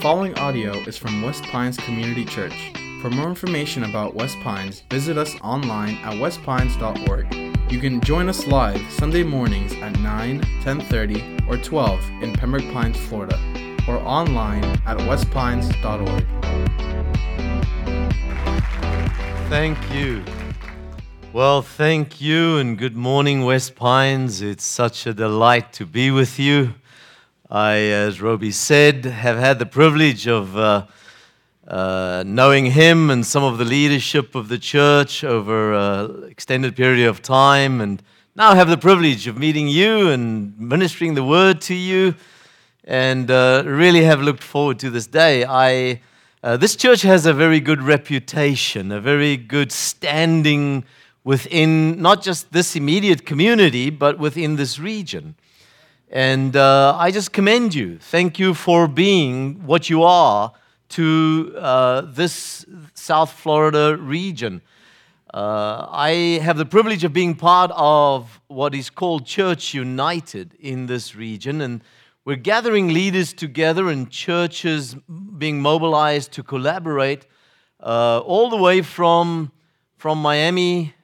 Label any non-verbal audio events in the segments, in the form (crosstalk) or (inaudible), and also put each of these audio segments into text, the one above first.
following audio is from West Pines Community Church. For more information about West Pines, visit us online at westpines.org. You can join us live Sunday mornings at 9, 10:30, or 12 in Pembroke Pines, Florida, or online at westpines.org. Thank you. Well, thank you, and good morning, West Pines. It's such a delight to be with you. I, as Roby said, have had the privilege of uh, uh, knowing him and some of the leadership of the church over an extended period of time, and now have the privilege of meeting you and ministering the word to you, and uh, really have looked forward to this day. I, uh, this church has a very good reputation, a very good standing within not just this immediate community, but within this region. And uh, I just commend you. Thank you for being what you are to uh, this South Florida region. Uh, I have the privilege of being part of what is called Church United in this region, and we're gathering leaders together and churches being mobilized to collaborate uh, all the way from, from Miami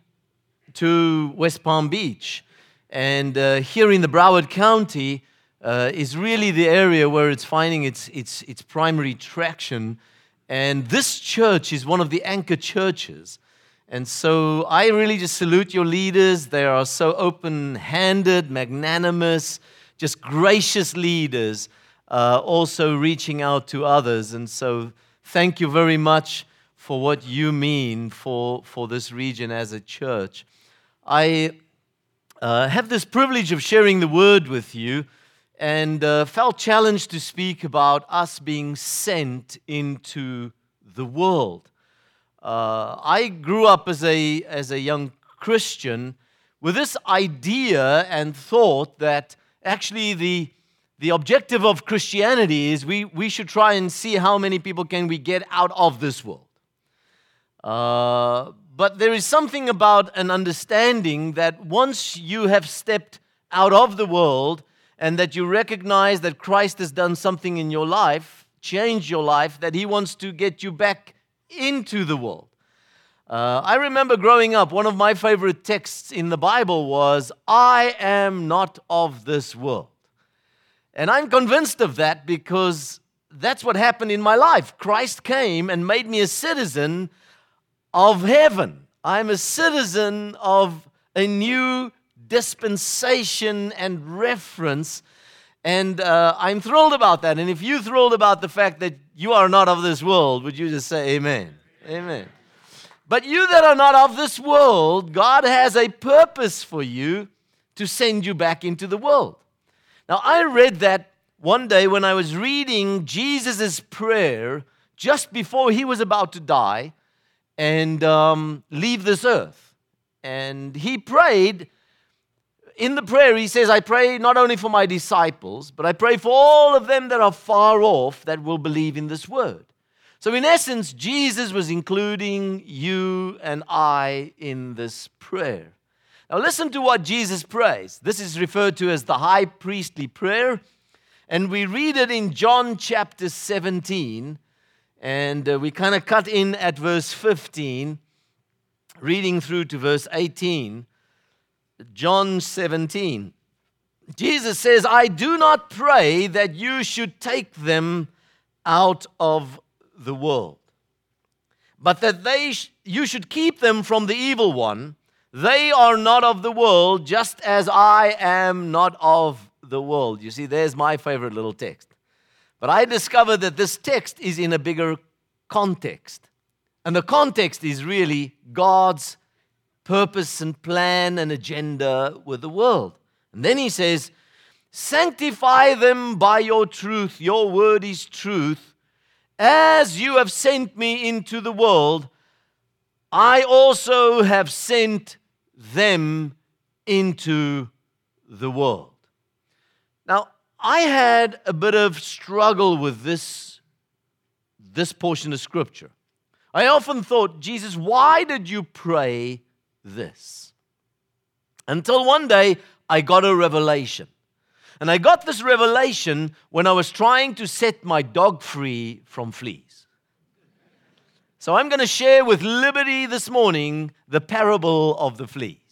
to West Palm Beach. And uh, here in the Broward County uh, is really the area where it's finding its, its, its primary traction. And this church is one of the anchor churches. And so I really just salute your leaders. They are so open handed, magnanimous, just gracious leaders, uh, also reaching out to others. And so thank you very much for what you mean for, for this region as a church. I uh, have this privilege of sharing the word with you and uh, felt challenged to speak about us being sent into the world. Uh, I grew up as a, as a young Christian with this idea and thought that actually the, the objective of Christianity is we, we should try and see how many people can we get out of this world. But there is something about an understanding that once you have stepped out of the world and that you recognize that Christ has done something in your life, changed your life, that He wants to get you back into the world. Uh, I remember growing up, one of my favorite texts in the Bible was, I am not of this world. And I'm convinced of that because that's what happened in my life. Christ came and made me a citizen of heaven. I'm a citizen of a new dispensation and reference. And uh, I'm thrilled about that. And if you're thrilled about the fact that you are not of this world, would you just say amen? Amen. But you that are not of this world, God has a purpose for you to send you back into the world. Now, I read that one day when I was reading Jesus' prayer just before he was about to die and um, leave this earth. And he prayed. In the prayer, he says, I pray not only for my disciples, but I pray for all of them that are far off that will believe in this word. So, in essence, Jesus was including you and I in this prayer. Now, listen to what Jesus prays. This is referred to as the high priestly prayer, and we read it in John chapter 17, and uh, we kind of cut in at verse 15, reading through to verse 18. John 17. Jesus says, I do not pray that you should take them out of the world, but that they sh- you should keep them from the evil one. They are not of the world, just as I am not of the world. You see, there's my favorite little text. But I discovered that this text is in a bigger context. And the context is really God's purpose and plan and agenda with the world. And then he says, Sanctify them by your truth. Your word is truth. As you have sent me into the world, I also have sent them into the world. I had a bit of struggle with this, this portion of scripture. I often thought, Jesus, why did you pray this? Until one day I got a revelation. And I got this revelation when I was trying to set my dog free from fleas. So I'm going to share with Liberty this morning the parable of the fleas.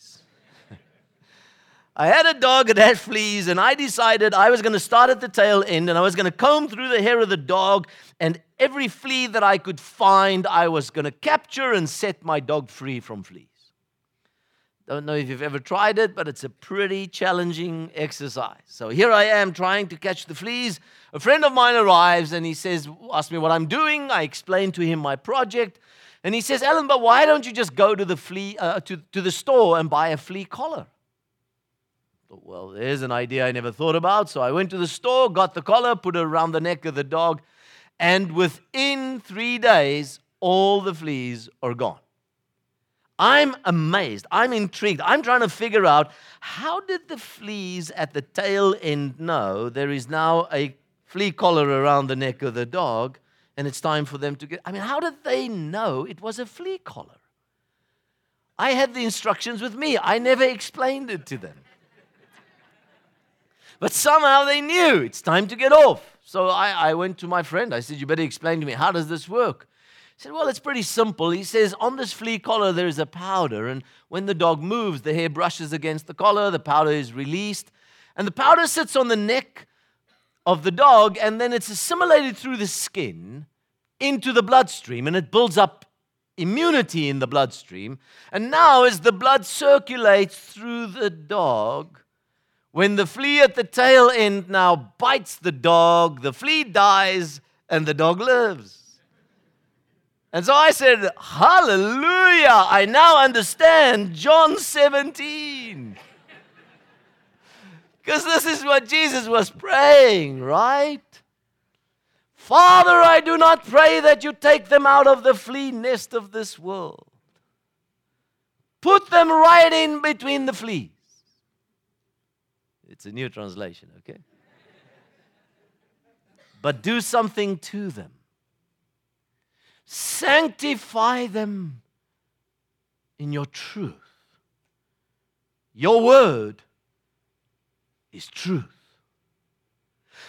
I had a dog that had fleas, and I decided I was going to start at the tail end and I was going to comb through the hair of the dog, and every flea that I could find, I was going to capture and set my dog free from fleas. Don't know if you've ever tried it, but it's a pretty challenging exercise. So here I am trying to catch the fleas. A friend of mine arrives and he says, asks me what I'm doing. I explain to him my project. And he says, Alan, but why don't you just go to the flea uh, to, to the store and buy a flea collar? Well, there's an idea I never thought about. So I went to the store, got the collar, put it around the neck of the dog, and within three days, all the fleas are gone. I'm amazed. I'm intrigued. I'm trying to figure out how did the fleas at the tail end know there is now a flea collar around the neck of the dog and it's time for them to get. I mean, how did they know it was a flea collar? I had the instructions with me, I never explained it to them. But somehow they knew it's time to get off. So I, I went to my friend. I said, You better explain to me, how does this work? He said, Well, it's pretty simple. He says, On this flea collar, there is a powder, and when the dog moves, the hair brushes against the collar, the powder is released, and the powder sits on the neck of the dog, and then it's assimilated through the skin into the bloodstream, and it builds up immunity in the bloodstream. And now, as the blood circulates through the dog, when the flea at the tail end now bites the dog, the flea dies and the dog lives. And so I said, Hallelujah! I now understand John 17. (laughs) Because this is what Jesus was praying, right? Father, I do not pray that you take them out of the flea nest of this world. Put them right in between the fleas. It's a new translation, okay? but do something to them. Sanctify them in your truth. Your word is truth.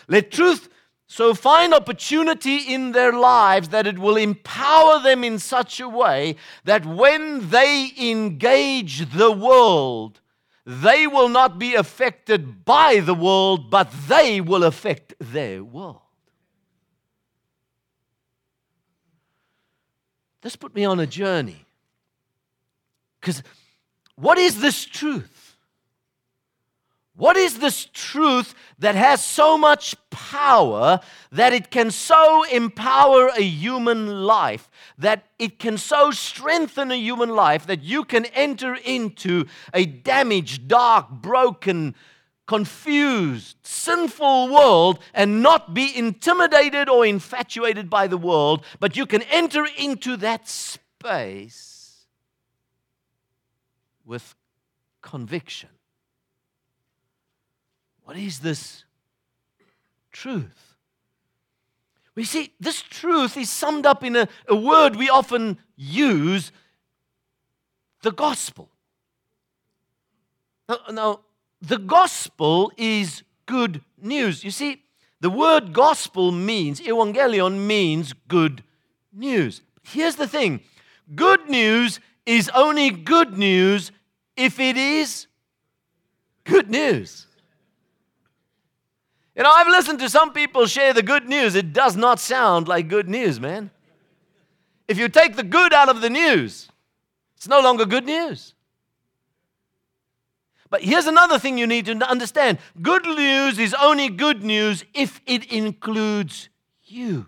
Let truth so find opportunity in their lives that it will empower them in such a way that when they engage the world, they will not be affected by the world, but they will affect their world. This put me on a journey. Because what is this truth? What is this truth that has so much power that it can so empower a human life, that it can so strengthen a human life that you can enter into a damaged, dark, broken, confused, sinful world and not be intimidated or infatuated by the world, but you can enter into that space with conviction. What is this truth? We see, this truth is summed up in a, a word we often use the gospel. Now, now, the gospel is good news. You see, the word gospel means, evangelion means good news. Here's the thing good news is only good news if it is good news. You know, I've listened to some people share the good news. It does not sound like good news, man. If you take the good out of the news, it's no longer good news. But here's another thing you need to understand good news is only good news if it includes you.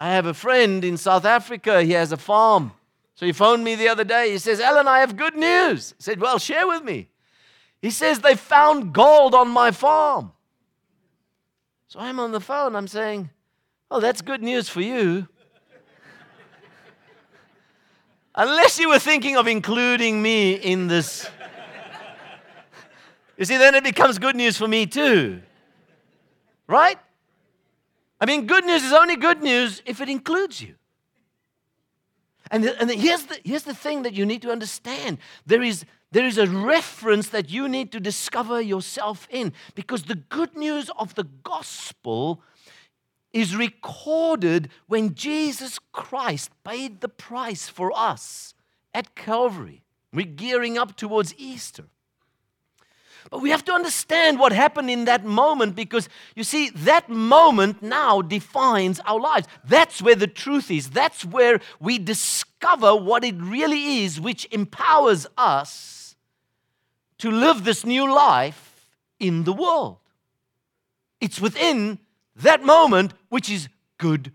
I have a friend in South Africa, he has a farm. So he phoned me the other day. He says, Alan, I have good news. I said, Well, share with me. He says, They found gold on my farm. So I'm on the phone. I'm saying, Oh, that's good news for you. Unless you were thinking of including me in this. You see, then it becomes good news for me too. Right? I mean, good news is only good news if it includes you. And, the, and the, here's, the, here's the thing that you need to understand there is there is a reference that you need to discover yourself in because the good news of the gospel is recorded when Jesus Christ paid the price for us at Calvary. We're gearing up towards Easter. But we have to understand what happened in that moment because you see, that moment now defines our lives. That's where the truth is. That's where we discover what it really is, which empowers us to live this new life in the world. It's within that moment which is good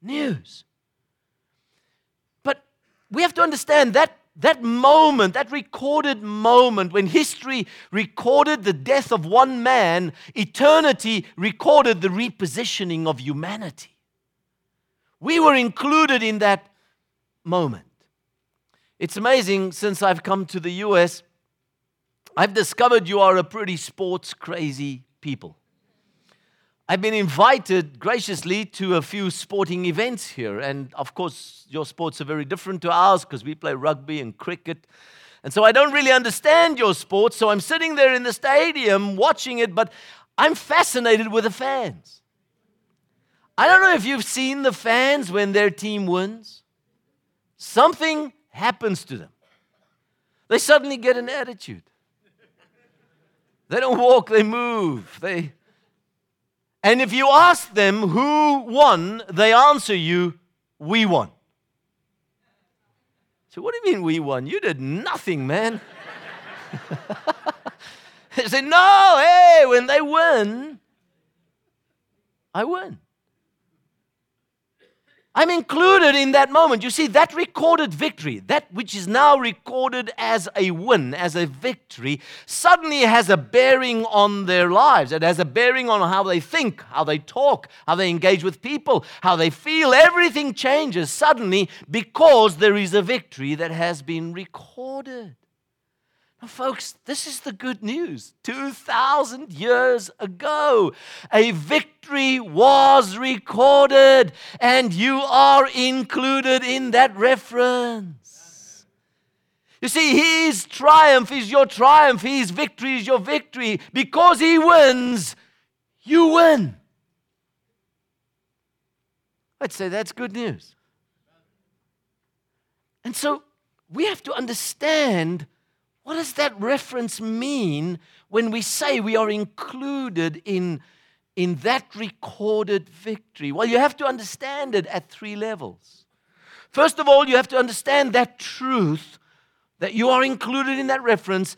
news. But we have to understand that that moment, that recorded moment when history recorded the death of one man, eternity recorded the repositioning of humanity. We were included in that moment. It's amazing since I've come to the US, I've discovered you are a pretty sports crazy people. I've been invited graciously to a few sporting events here. And of course, your sports are very different to ours because we play rugby and cricket. And so I don't really understand your sports. So I'm sitting there in the stadium watching it, but I'm fascinated with the fans. I don't know if you've seen the fans when their team wins. Something happens to them. They suddenly get an attitude. They don't walk, they move. They and if you ask them who won, they answer you, We won. So, what do you mean we won? You did nothing, man. (laughs) they say, No, hey, when they win, I win. I'm included in that moment. You see, that recorded victory, that which is now recorded as a win, as a victory, suddenly has a bearing on their lives. It has a bearing on how they think, how they talk, how they engage with people, how they feel. Everything changes suddenly because there is a victory that has been recorded. Now, folks, this is the good news. 2,000 years ago, a victory was recorded, and you are included in that reference. You see, his triumph is your triumph, his victory is your victory. Because he wins, you win. I'd say that's good news. And so we have to understand what does that reference mean when we say we are included in, in that recorded victory? Well, you have to understand it at three levels. First of all, you have to understand that truth that you are included in that reference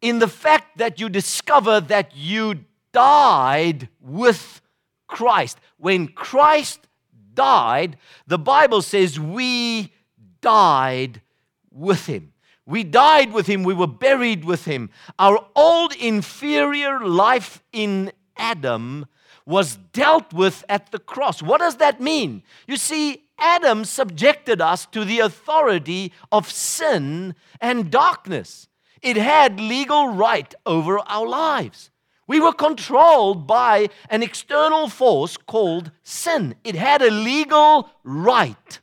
in the fact that you discover that you died with Christ. When Christ died, the Bible says we died with him. We died with him, we were buried with him. Our old inferior life in Adam was dealt with at the cross. What does that mean? You see, Adam subjected us to the authority of sin and darkness. It had legal right over our lives. We were controlled by an external force called sin. It had a legal right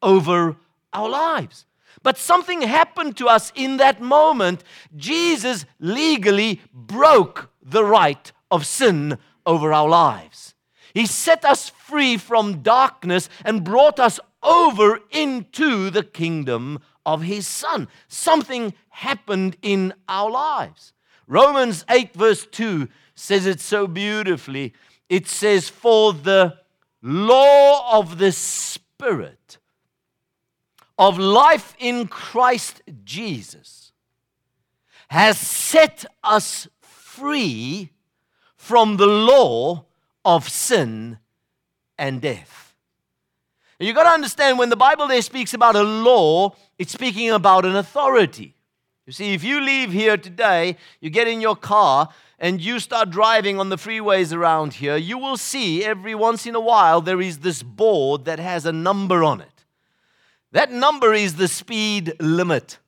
over our lives. But something happened to us in that moment. Jesus legally broke the right of sin over our lives. He set us free from darkness and brought us over into the kingdom of His Son. Something happened in our lives. Romans 8, verse 2 says it so beautifully. It says, For the law of the Spirit of life in Christ Jesus has set us free from the law of sin and death. You've got to understand when the Bible there speaks about a law, it's speaking about an authority. You see, if you leave here today, you get in your car and you start driving on the freeways around here, you will see every once in a while there is this board that has a number on it. That number is the speed limit.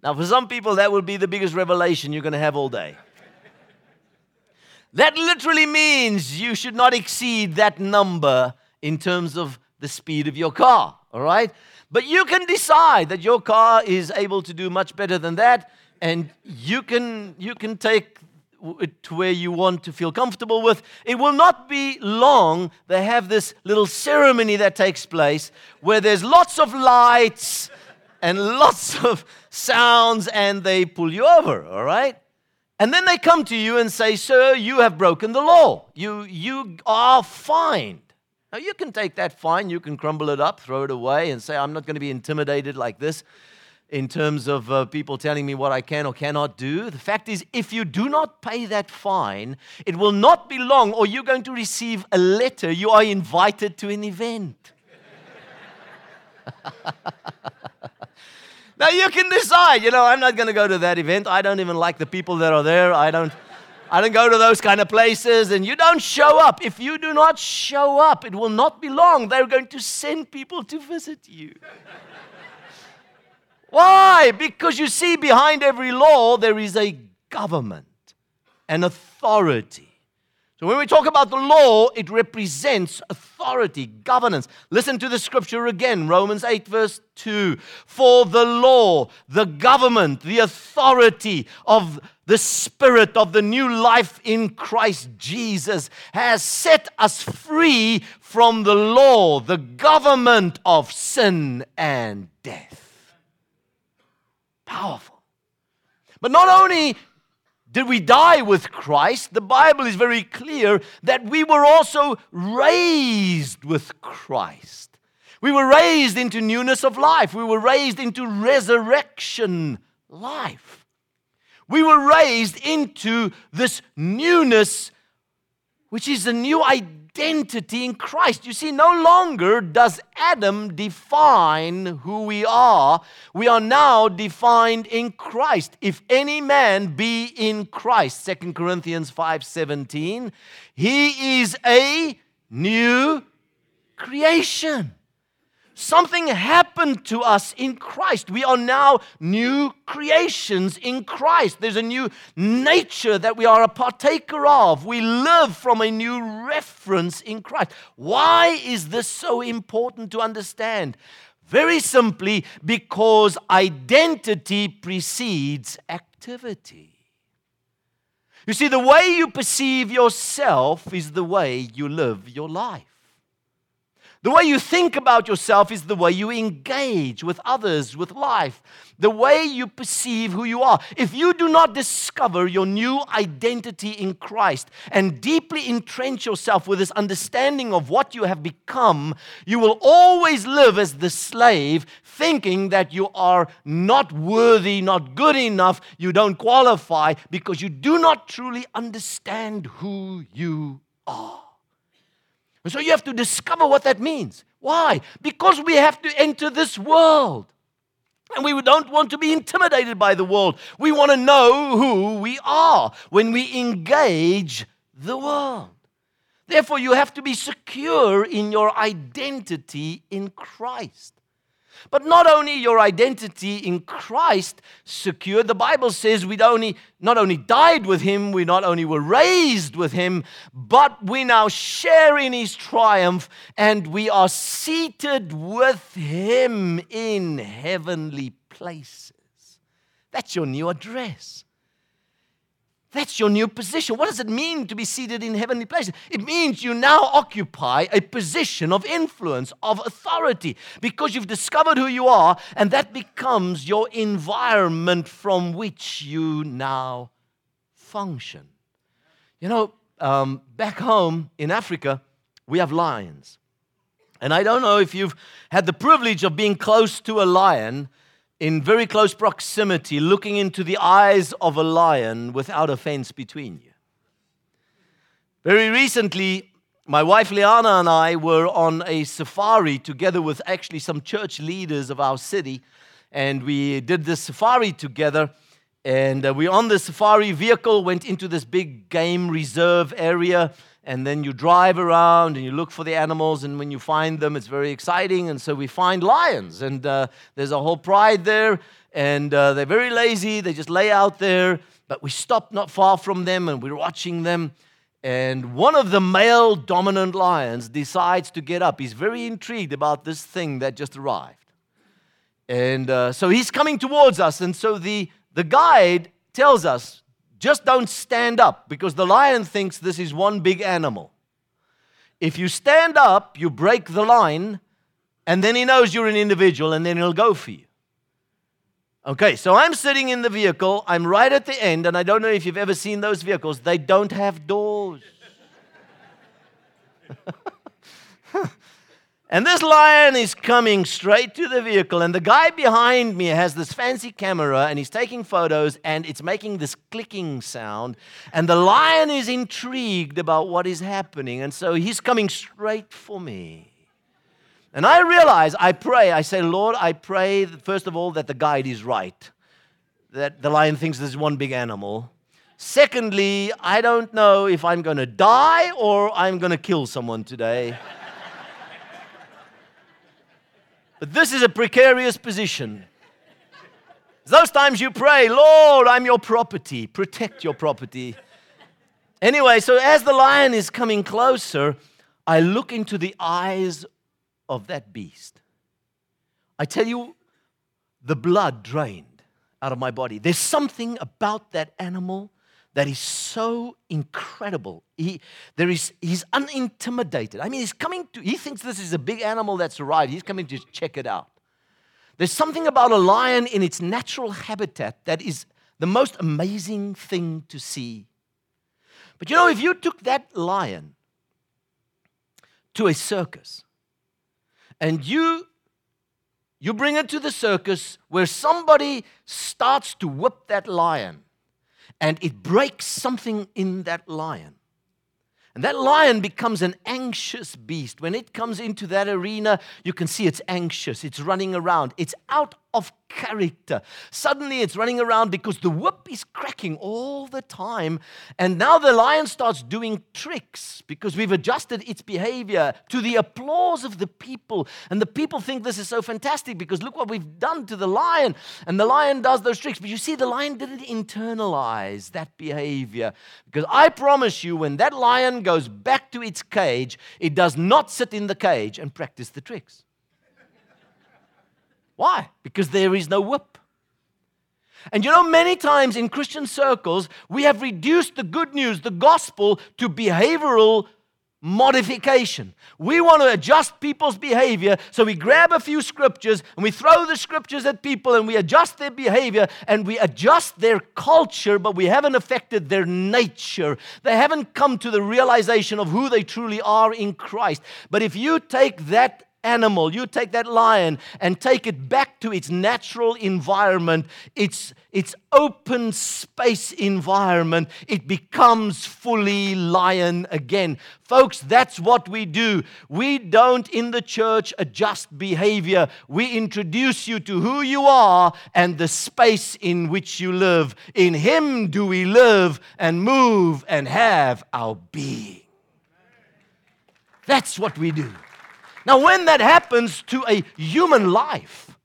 Now, for some people, that will be the biggest revelation you're going to have all day. that literally means you should not exceed that number in terms of the speed of your car, all right? But you can decide that your car is able to do much better than that, and you can, you can take to where you want to feel comfortable with. It will not be long. They have this little ceremony that takes place where there's lots of lights and (laughs) lots of sounds, and they pull you over, all right? And then they come to you and say, Sir, you have broken the law. You, you are fined. Now, you can take that fine, you can crumble it up, throw it away, and say, I'm not going to be intimidated like this in terms of uh, people telling me what I can or cannot do. The fact is, if you do not pay that fine, it will not be long, or you're going to receive a letter. You are invited to an event. (laughs) now, you can decide, you know, I'm not going to go to that event. I don't even like the people that are there. I don't. I don't go to those kind of places, and you don't show up. If you do not show up, it will not be long. They're going to send people to visit you. Why? Because you see, behind every law, there is a government, an authority. So when we talk about the law, it represents authority, governance. Listen to the scripture again Romans 8, verse 2. For the law, the government, the authority of the Spirit of the new life in Christ Jesus has set us free from the law, the government of sin and death. Powerful. But not only did we die with Christ, the Bible is very clear that we were also raised with Christ. We were raised into newness of life, we were raised into resurrection life. We were raised into this newness, which is a new identity in Christ. You see, no longer does Adam define who we are. We are now defined in Christ. If any man be in Christ, 2 Corinthians 5:17, he is a new creation. Something happened to us in Christ. We are now new creations in Christ. There's a new nature that we are a partaker of. We live from a new reference in Christ. Why is this so important to understand? Very simply, because identity precedes activity. You see, the way you perceive yourself is the way you live your life. The way you think about yourself is the way you engage with others, with life, the way you perceive who you are. If you do not discover your new identity in Christ and deeply entrench yourself with this understanding of what you have become, you will always live as the slave, thinking that you are not worthy, not good enough, you don't qualify because you do not truly understand who you are. And so you have to discover what that means. Why? Because we have to enter this world. And we don't want to be intimidated by the world. We want to know who we are when we engage the world. Therefore, you have to be secure in your identity in Christ. But not only your identity in Christ secured, the Bible says we only, not only died with him, we not only were raised with him, but we now share in his triumph and we are seated with him in heavenly places. That's your new address. That's your new position. What does it mean to be seated in heavenly places? It means you now occupy a position of influence, of authority, because you've discovered who you are, and that becomes your environment from which you now function. You know, um, back home in Africa, we have lions. And I don't know if you've had the privilege of being close to a lion in very close proximity, looking into the eyes of a lion without a fence between you. Very recently, my wife Liana and I were on a safari together with actually some church leaders of our city, and we did this safari together. And uh, we on the safari vehicle went into this big game reserve area and then you drive around and you look for the animals and when you find them it's very exciting. And so we find lions and uh, there's a whole pride there. And uh, they're very lazy. They just lay out there but we stop not far from them and we're watching them. And one of the male dominant lions decides to get up. He's very intrigued about this thing that just arrived. And uh, so he's coming towards us. And so the, the guide tells us just don't stand up because the lion thinks this is one big animal. If you stand up, you break the line, and then he knows you're an individual, and then he'll go for you. Okay, so I'm sitting in the vehicle, I'm right at the end, and I don't know if you've ever seen those vehicles, they don't have doors. (laughs) And this lion is coming straight to the vehicle, and the guy behind me has this fancy camera and he's taking photos and it's making this clicking sound. And the lion is intrigued about what is happening, and so he's coming straight for me. And I realize, I pray, I say, Lord, I pray, first of all, that the guide is right, that the lion thinks this is one big animal. Secondly, I don't know if I'm going to die or I'm going to kill someone today. But this is a precarious position. Those times you pray, Lord, I'm your property, protect your property. Anyway, so as the lion is coming closer, I look into the eyes of that beast. I tell you, the blood drained out of my body. There's something about that animal that is so incredible. He, there is, he's unintimidated. I mean, he's coming to, he thinks this is a big animal that's arrived. He's coming to check it out. There's something about a lion in its natural habitat that is the most amazing thing to see. But you know, if you took that lion to a circus and you you bring it to the circus where somebody starts to whip that lion and it breaks something in that lion. And that lion becomes an anxious beast. When it comes into that arena, you can see it's anxious. It's running around. It's out of character. Suddenly it's running around because the whip is cracking all the time. And now the lion starts doing tricks because we've adjusted its behavior to the applause of the people. And the people think this is so fantastic because look what we've done to the lion. And the lion does those tricks. But you see, the lion didn't internalize that behavior. Because I promise you, when that lion goes back to its cage, it does not sit in the cage and practice the tricks. Why? Because there is no whip. And you know, many times in Christian circles, we have reduced the good news, the gospel, to behavioral modification. We want to adjust people's behavior, so we grab a few scriptures and we throw the scriptures at people and we adjust their behavior and we adjust their culture, but we haven't affected their nature. They haven't come to the realization of who they truly are in Christ. But if you take that animal, you take that lion and take it back to its natural environment, its, its open space environment, it becomes fully lion again. Folks, that's what we do. We don't in the church adjust behavior. We introduce you to who you are and the space in which you live. In Him do we live and move and have our being. That's what we do. Now, when that happens to a human life,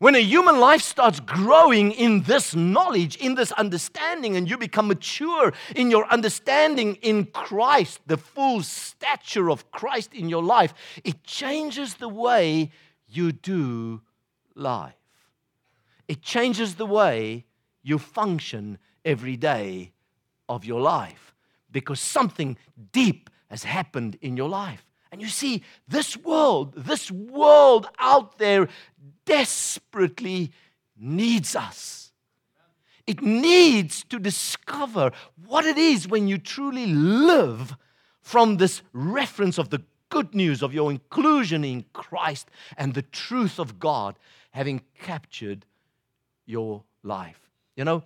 when a human life starts growing in this knowledge, in this understanding, and you become mature in your understanding in Christ, the full stature of Christ in your life, it changes the way you do life. It changes the way you function every day of your life because something deep has happened in your life. And you see, this world, this world out there desperately needs us. It needs to discover what it is when you truly live from this reference of the good news of your inclusion in Christ and the truth of God having captured your life. You know,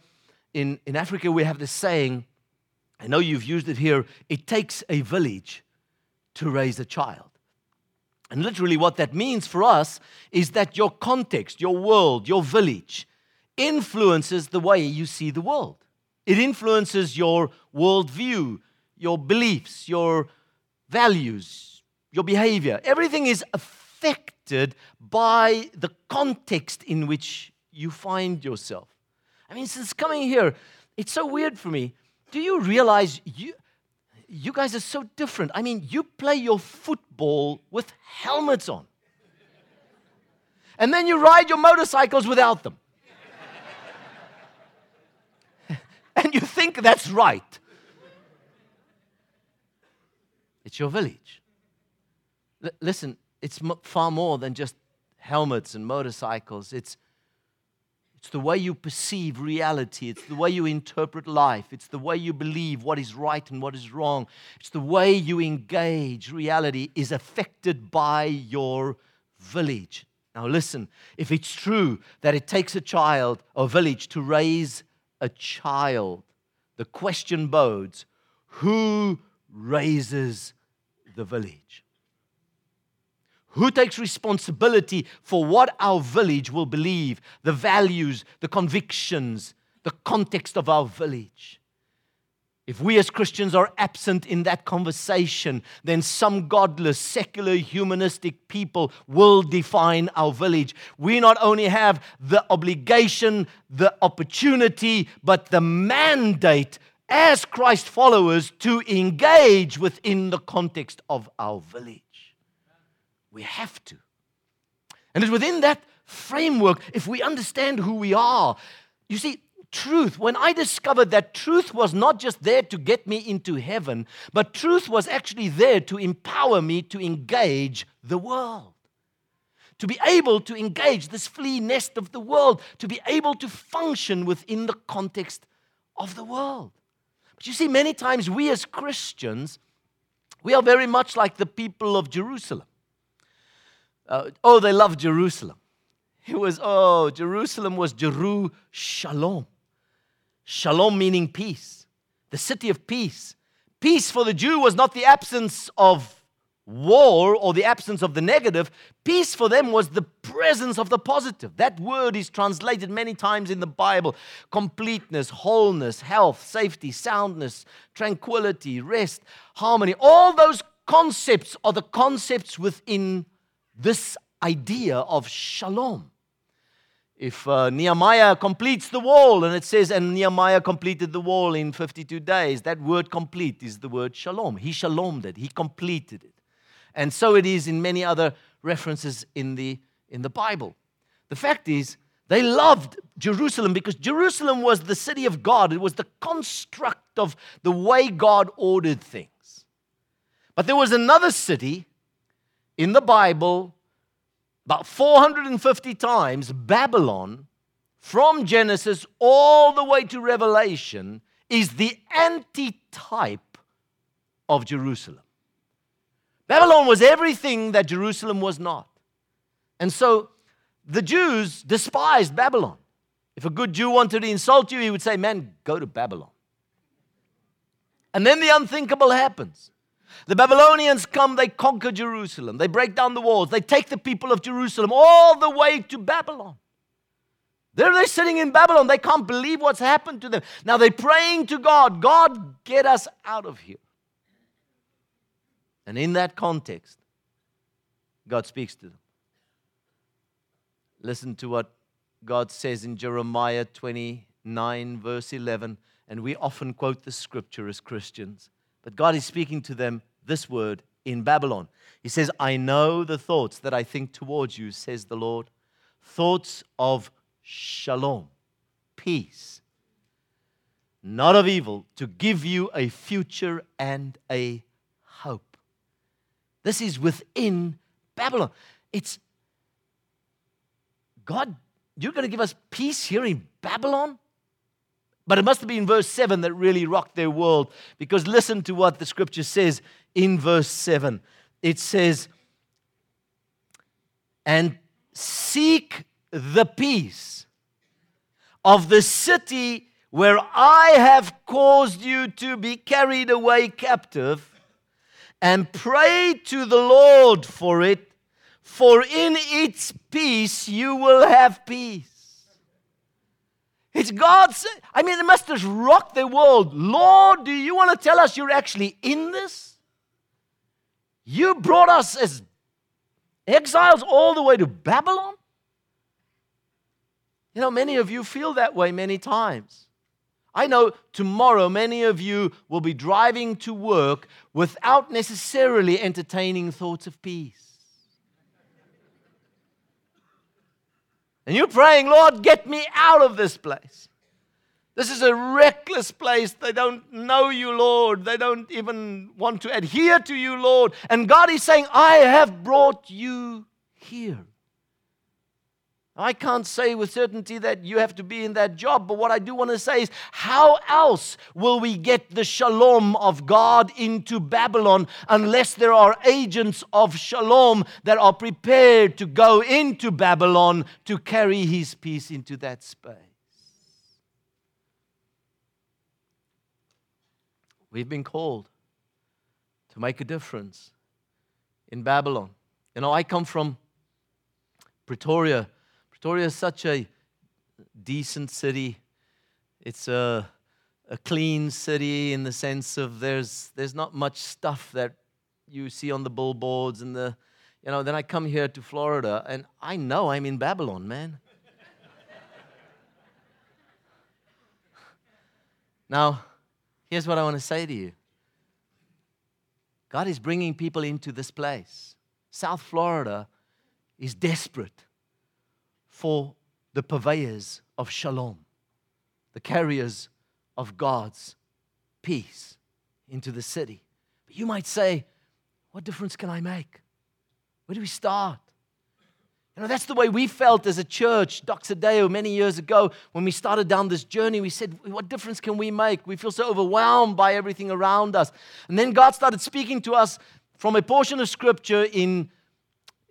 in, in Africa, we have this saying, I know you've used it here it takes a village to raise a child. And literally, what that means for us is that your context, your world, your village influences the way you see the world. It influences your worldview, your beliefs, your values, your behavior. Everything is affected by the context in which you find yourself. I mean, since coming here, it's so weird for me. Do you realize you, you guys are so different. I mean, you play your football with helmets on. and then you ride your motorcycles without them. (laughs) and you think that's right. It's your village. L- listen, it's m- far more than just helmets and motorcycles. It's, it's the way you perceive reality. It's the way you interpret life. It's the way you believe what is right and what is wrong. It's the way you engage reality is affected by your village. Now, listen, if it's true that it takes a child or village to raise a child, the question bodes who raises the village? Who takes responsibility for what our village will believe, the values, the convictions, the context of our village? If we as Christians are absent in that conversation, then some godless, secular, humanistic people will define our village. We not only have the obligation, the opportunity, but the mandate as Christ followers to engage within the context of our village. We have to. And it's within that framework, if we understand who we are, you see, truth, when I discovered that truth was not just there to get me into heaven, but truth was actually there to empower me to engage the world. To be able to engage this flea nest of the world, to be able to function within the context of the world. But you see, many times we as Christians, we are very much like the people of Jerusalem. Uh, oh, they loved Jerusalem. It was, oh, Jerusalem was Jeru Shalom. Shalom meaning peace, the city of peace. Peace for the Jew was not the absence of war or the absence of the negative. Peace for them was the presence of the positive. That word is translated many times in the Bible completeness, wholeness, health, safety, soundness, tranquility, rest, harmony. All those concepts are the concepts within this idea of shalom. If uh, Nehemiah completes the wall, and it says, and Nehemiah completed the wall in 52 days, that word complete is the word shalom. He shalomed it, he completed it. And so it is in many other references in the, in the Bible. The fact is, they loved Jerusalem because Jerusalem was the city of God. It was the construct of the way God ordered things. But there was another city in the Bible, about 450 times, Babylon, from Genesis all the way to Revelation, is the antitype of Jerusalem. Babylon was everything that Jerusalem was not. And so the Jews despised Babylon. If a good Jew wanted to insult you, he would say, Man, go to Babylon. And then the unthinkable happens. The Babylonians come, they conquer Jerusalem, they break down the walls, they take the people of Jerusalem all the way to Babylon. There they're sitting in Babylon, they can't believe what's happened to them. Now they're praying to God, God, get us out of here. And in that context, God speaks to them. Listen to what God says in Jeremiah 29, verse 11. And we often quote the scripture as Christians. But God is speaking to them this word in Babylon. He says, I know the thoughts that I think towards you, says the Lord. Thoughts of shalom, peace, not of evil, to give you a future and a hope. This is within Babylon. It's God, you're going to give us peace here in Babylon? But it must have been verse 7 that really rocked their world because listen to what the scripture says in verse 7. It says, And seek the peace of the city where I have caused you to be carried away captive, and pray to the Lord for it, for in its peace you will have peace. It's God's. I mean, it must have rocked the world. Lord, do you want to tell us you're actually in this? You brought us as exiles all the way to Babylon? You know, many of you feel that way many times. I know tomorrow many of you will be driving to work without necessarily entertaining thoughts of peace. And you're praying, Lord, get me out of this place. This is a reckless place. They don't know you, Lord. They don't even want to adhere to you, Lord. And God is saying, I have brought you here. I can't say with certainty that you have to be in that job, but what I do want to say is how else will we get the shalom of God into Babylon unless there are agents of shalom that are prepared to go into Babylon to carry his peace into that space? We've been called to make a difference in Babylon. You know, I come from Pretoria Pretoria is such a decent city. It's a, a clean city in the sense of there's, there's not much stuff that you see on the billboards and the, you know, then I come here to Florida and I know I'm in Babylon, man. (laughs) now, here's what I want to say to you God is bringing people into this place. South Florida is desperate for the purveyors of shalom, the carriers of God's peace into the city. But you might say, What difference can I make? Where do we start? You know, that's the way we felt as a church, Dr. Deo, many years ago when we started down this journey. We said, What difference can we make? We feel so overwhelmed by everything around us. And then God started speaking to us from a portion of scripture in,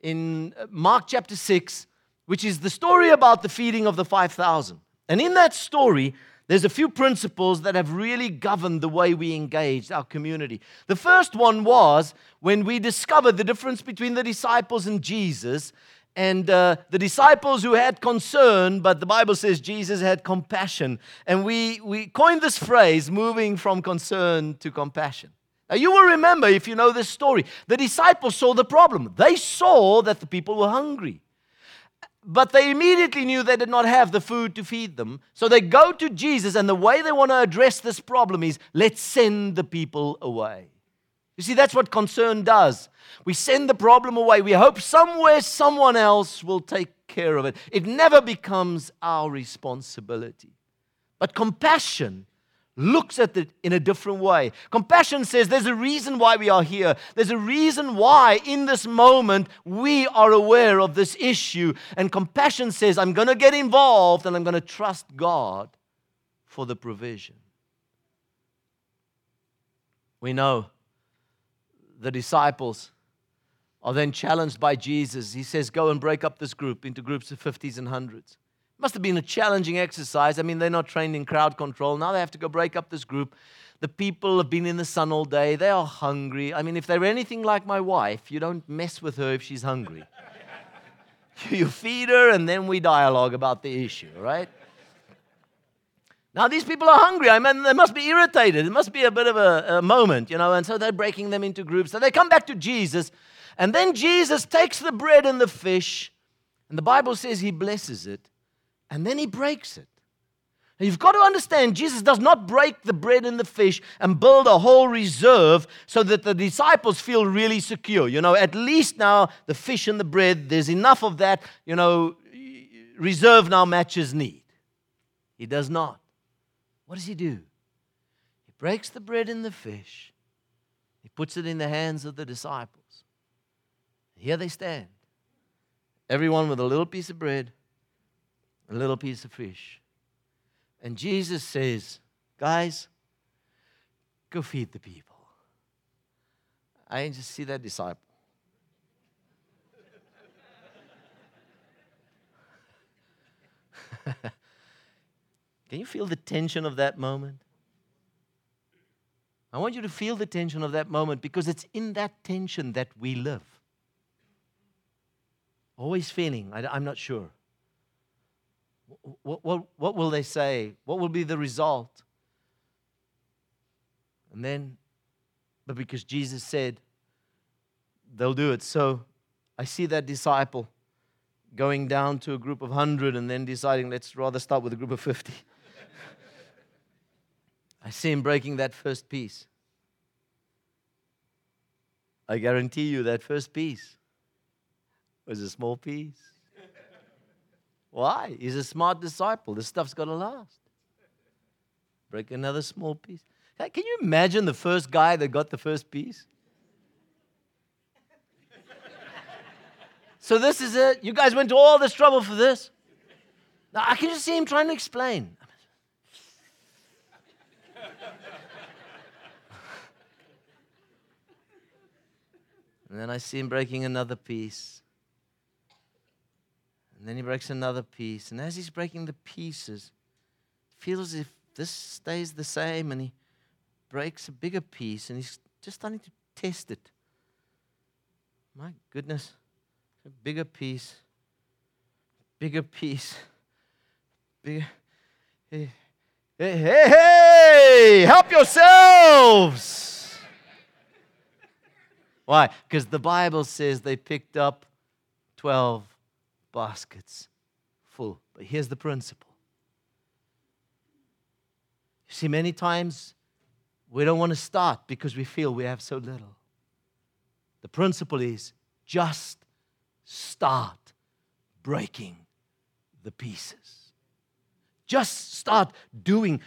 in uh, Mark chapter 6 which is the story about the feeding of the 5,000. And in that story, there's a few principles that have really governed the way we engaged our community. The first one was when we discovered the difference between the disciples and Jesus, and uh, the disciples who had concern, but the Bible says Jesus had compassion. And we, we coined this phrase, moving from concern to compassion. Now, you will remember, if you know this story, the disciples saw the problem. They saw that the people were hungry. But they immediately knew they did not have the food to feed them. So they go to Jesus, and the way they want to address this problem is let's send the people away. You see, that's what concern does. We send the problem away. We hope somewhere someone else will take care of it. It never becomes our responsibility. But compassion looks at it in a different way. Compassion says there's a reason why we are here. There's a reason why in this moment we are aware of this issue. And compassion says, I'm going to get involved and I'm going to trust God for the provision. We know the disciples are then challenged by Jesus. He says, Go and break up this group into groups of 50s and 100s. Must have been a challenging exercise. I mean, they're not trained in crowd control. Now they have to go break up this group. The people have been in the sun all day. They are hungry. I mean, if they're anything like my wife, you don't mess with her if she's hungry. (laughs) you feed her, and then we dialogue about the issue, right? Now, these people are hungry. I mean, they must be irritated. It must be a bit of a, a, moment, you know, and so they're breaking them into groups. So they come back to Jesus, and then Jesus takes the bread and the fish, and the Bible says he blesses it, and then he breaks it. You've got to understand, Jesus does not break the bread and the fish and build a whole reserve so that the disciples feel really secure. You know, at least now the fish and the bread, there's enough of that, you know, reserve now matches need. He does not. What does he do? He breaks the bread and the fish, he puts it in the hands of the disciples. Here they stand, everyone with a little piece of bread a little piece of fish. And Jesus says, Guys, go feed the people. I just see that disciple. (laughs) Can you feel the tension of that moment? I want you to feel the tension of that moment because it's in that tension that we live. Always feeling, I, am not sure. What, what, what will they say? What will be the result? And then, but because Jesus said they'll do it. So I see that disciple going down to a group of 100 and then deciding, let's rather start with a group of 50. (laughs) I see him breaking that first piece. I guarantee you that first piece was a small piece Why? He's a smart disciple. This stuff's got to last. Break another small piece. Can you imagine the first guy that got the first piece? so, this is it. You guys went to all this trouble for this. Now, I can just see him trying to explain. (laughs) and then I see him breaking another piece. Then he breaks another piece. And as he's breaking the pieces, it feels as if this stays the same and he breaks a bigger piece and he's just starting to test it. My goodness, a bigger piece, bigger piece, bigger. Hey, hey, hey, hey help yourselves. Why? Because the Bible says they picked up 12 baskets full. But here's the principle. You see, many times we don't want to start because we feel we have so little. The principle is just start breaking the pieces. Just start doing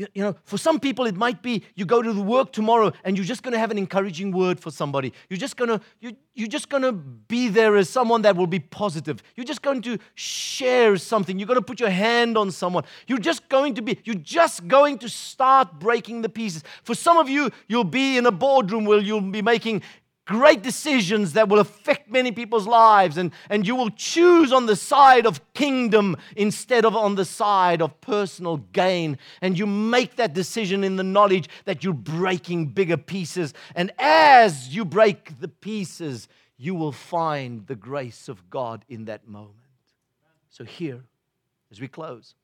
you, you know, for some people, it might be you go to the work tomorrow and you're just going to have an encouraging word for somebody. You're just going to you, you're just going to be there as someone that will be positive. You're just going to share something. You're going to put your hand on someone. You're just going to be you're just going to start breaking the pieces. For some of you, you'll be in a boardroom where you'll be making great decisions that will affect many people's lives, and, and you will choose on the side of kingdom instead of on the side of personal gain. And you make that decision in the knowledge that you're breaking bigger pieces. And as you break the pieces, you will find the grace of God in that moment. So, here, as we close,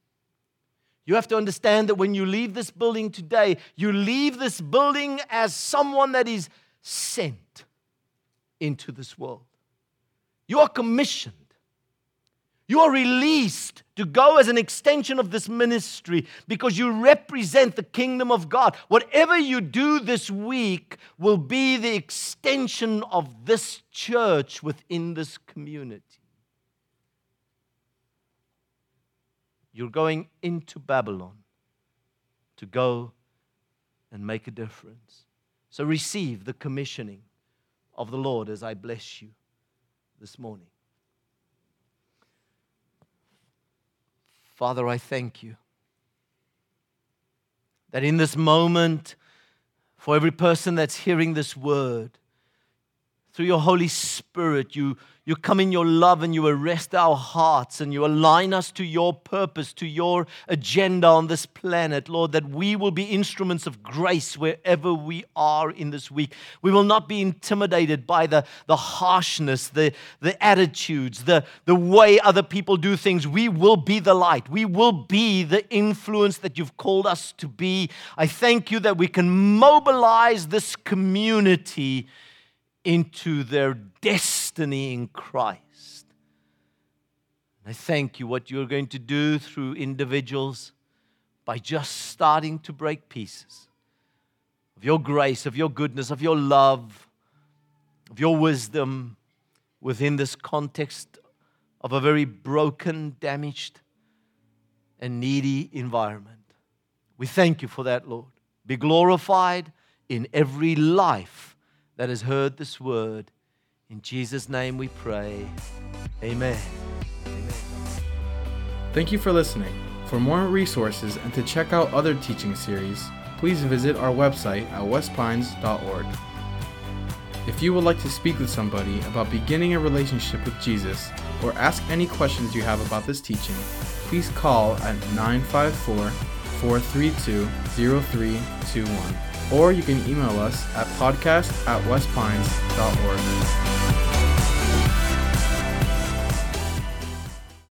you have to understand that when you leave this building today, you leave this building as someone that is sent into this world. You are commissioned. You are released to go as an extension of this ministry because you represent the kingdom of God. Whatever you do this week will be the extension of this church within this community. You're going into Babylon to go and make a difference. So receive the commissioning of the Lord as I bless you this morning. Father, I thank you that in this moment, for every person that's hearing this word, through your Holy Spirit, you you come in your love and you arrest our hearts and you align us to your purpose, to your agenda on this planet, Lord, that we will be instruments of grace wherever we are in this week. We will not be intimidated by the, the harshness, the, the attitudes, the, the way other people do things. We will be the light. We will be the influence that you've called us to be. I thank you that we can mobilize this community into their destiny in Christ. I thank you what you're going to do through individuals by just starting to break pieces of your grace, of your goodness, of your love, of your wisdom within this context of a very broken, damaged, and needy environment. We thank you for that, Lord. Be glorified in every life that has heard this word. In Jesus' name we pray. Amen. Amen. Thank you for listening. For more resources and to check out other teaching series, please visit our website at westpines.org. If you would like to speak with somebody about beginning a relationship with Jesus or ask any questions you have about this teaching, please call at 954 432 0321 or you can email us at podcast at westpines.org.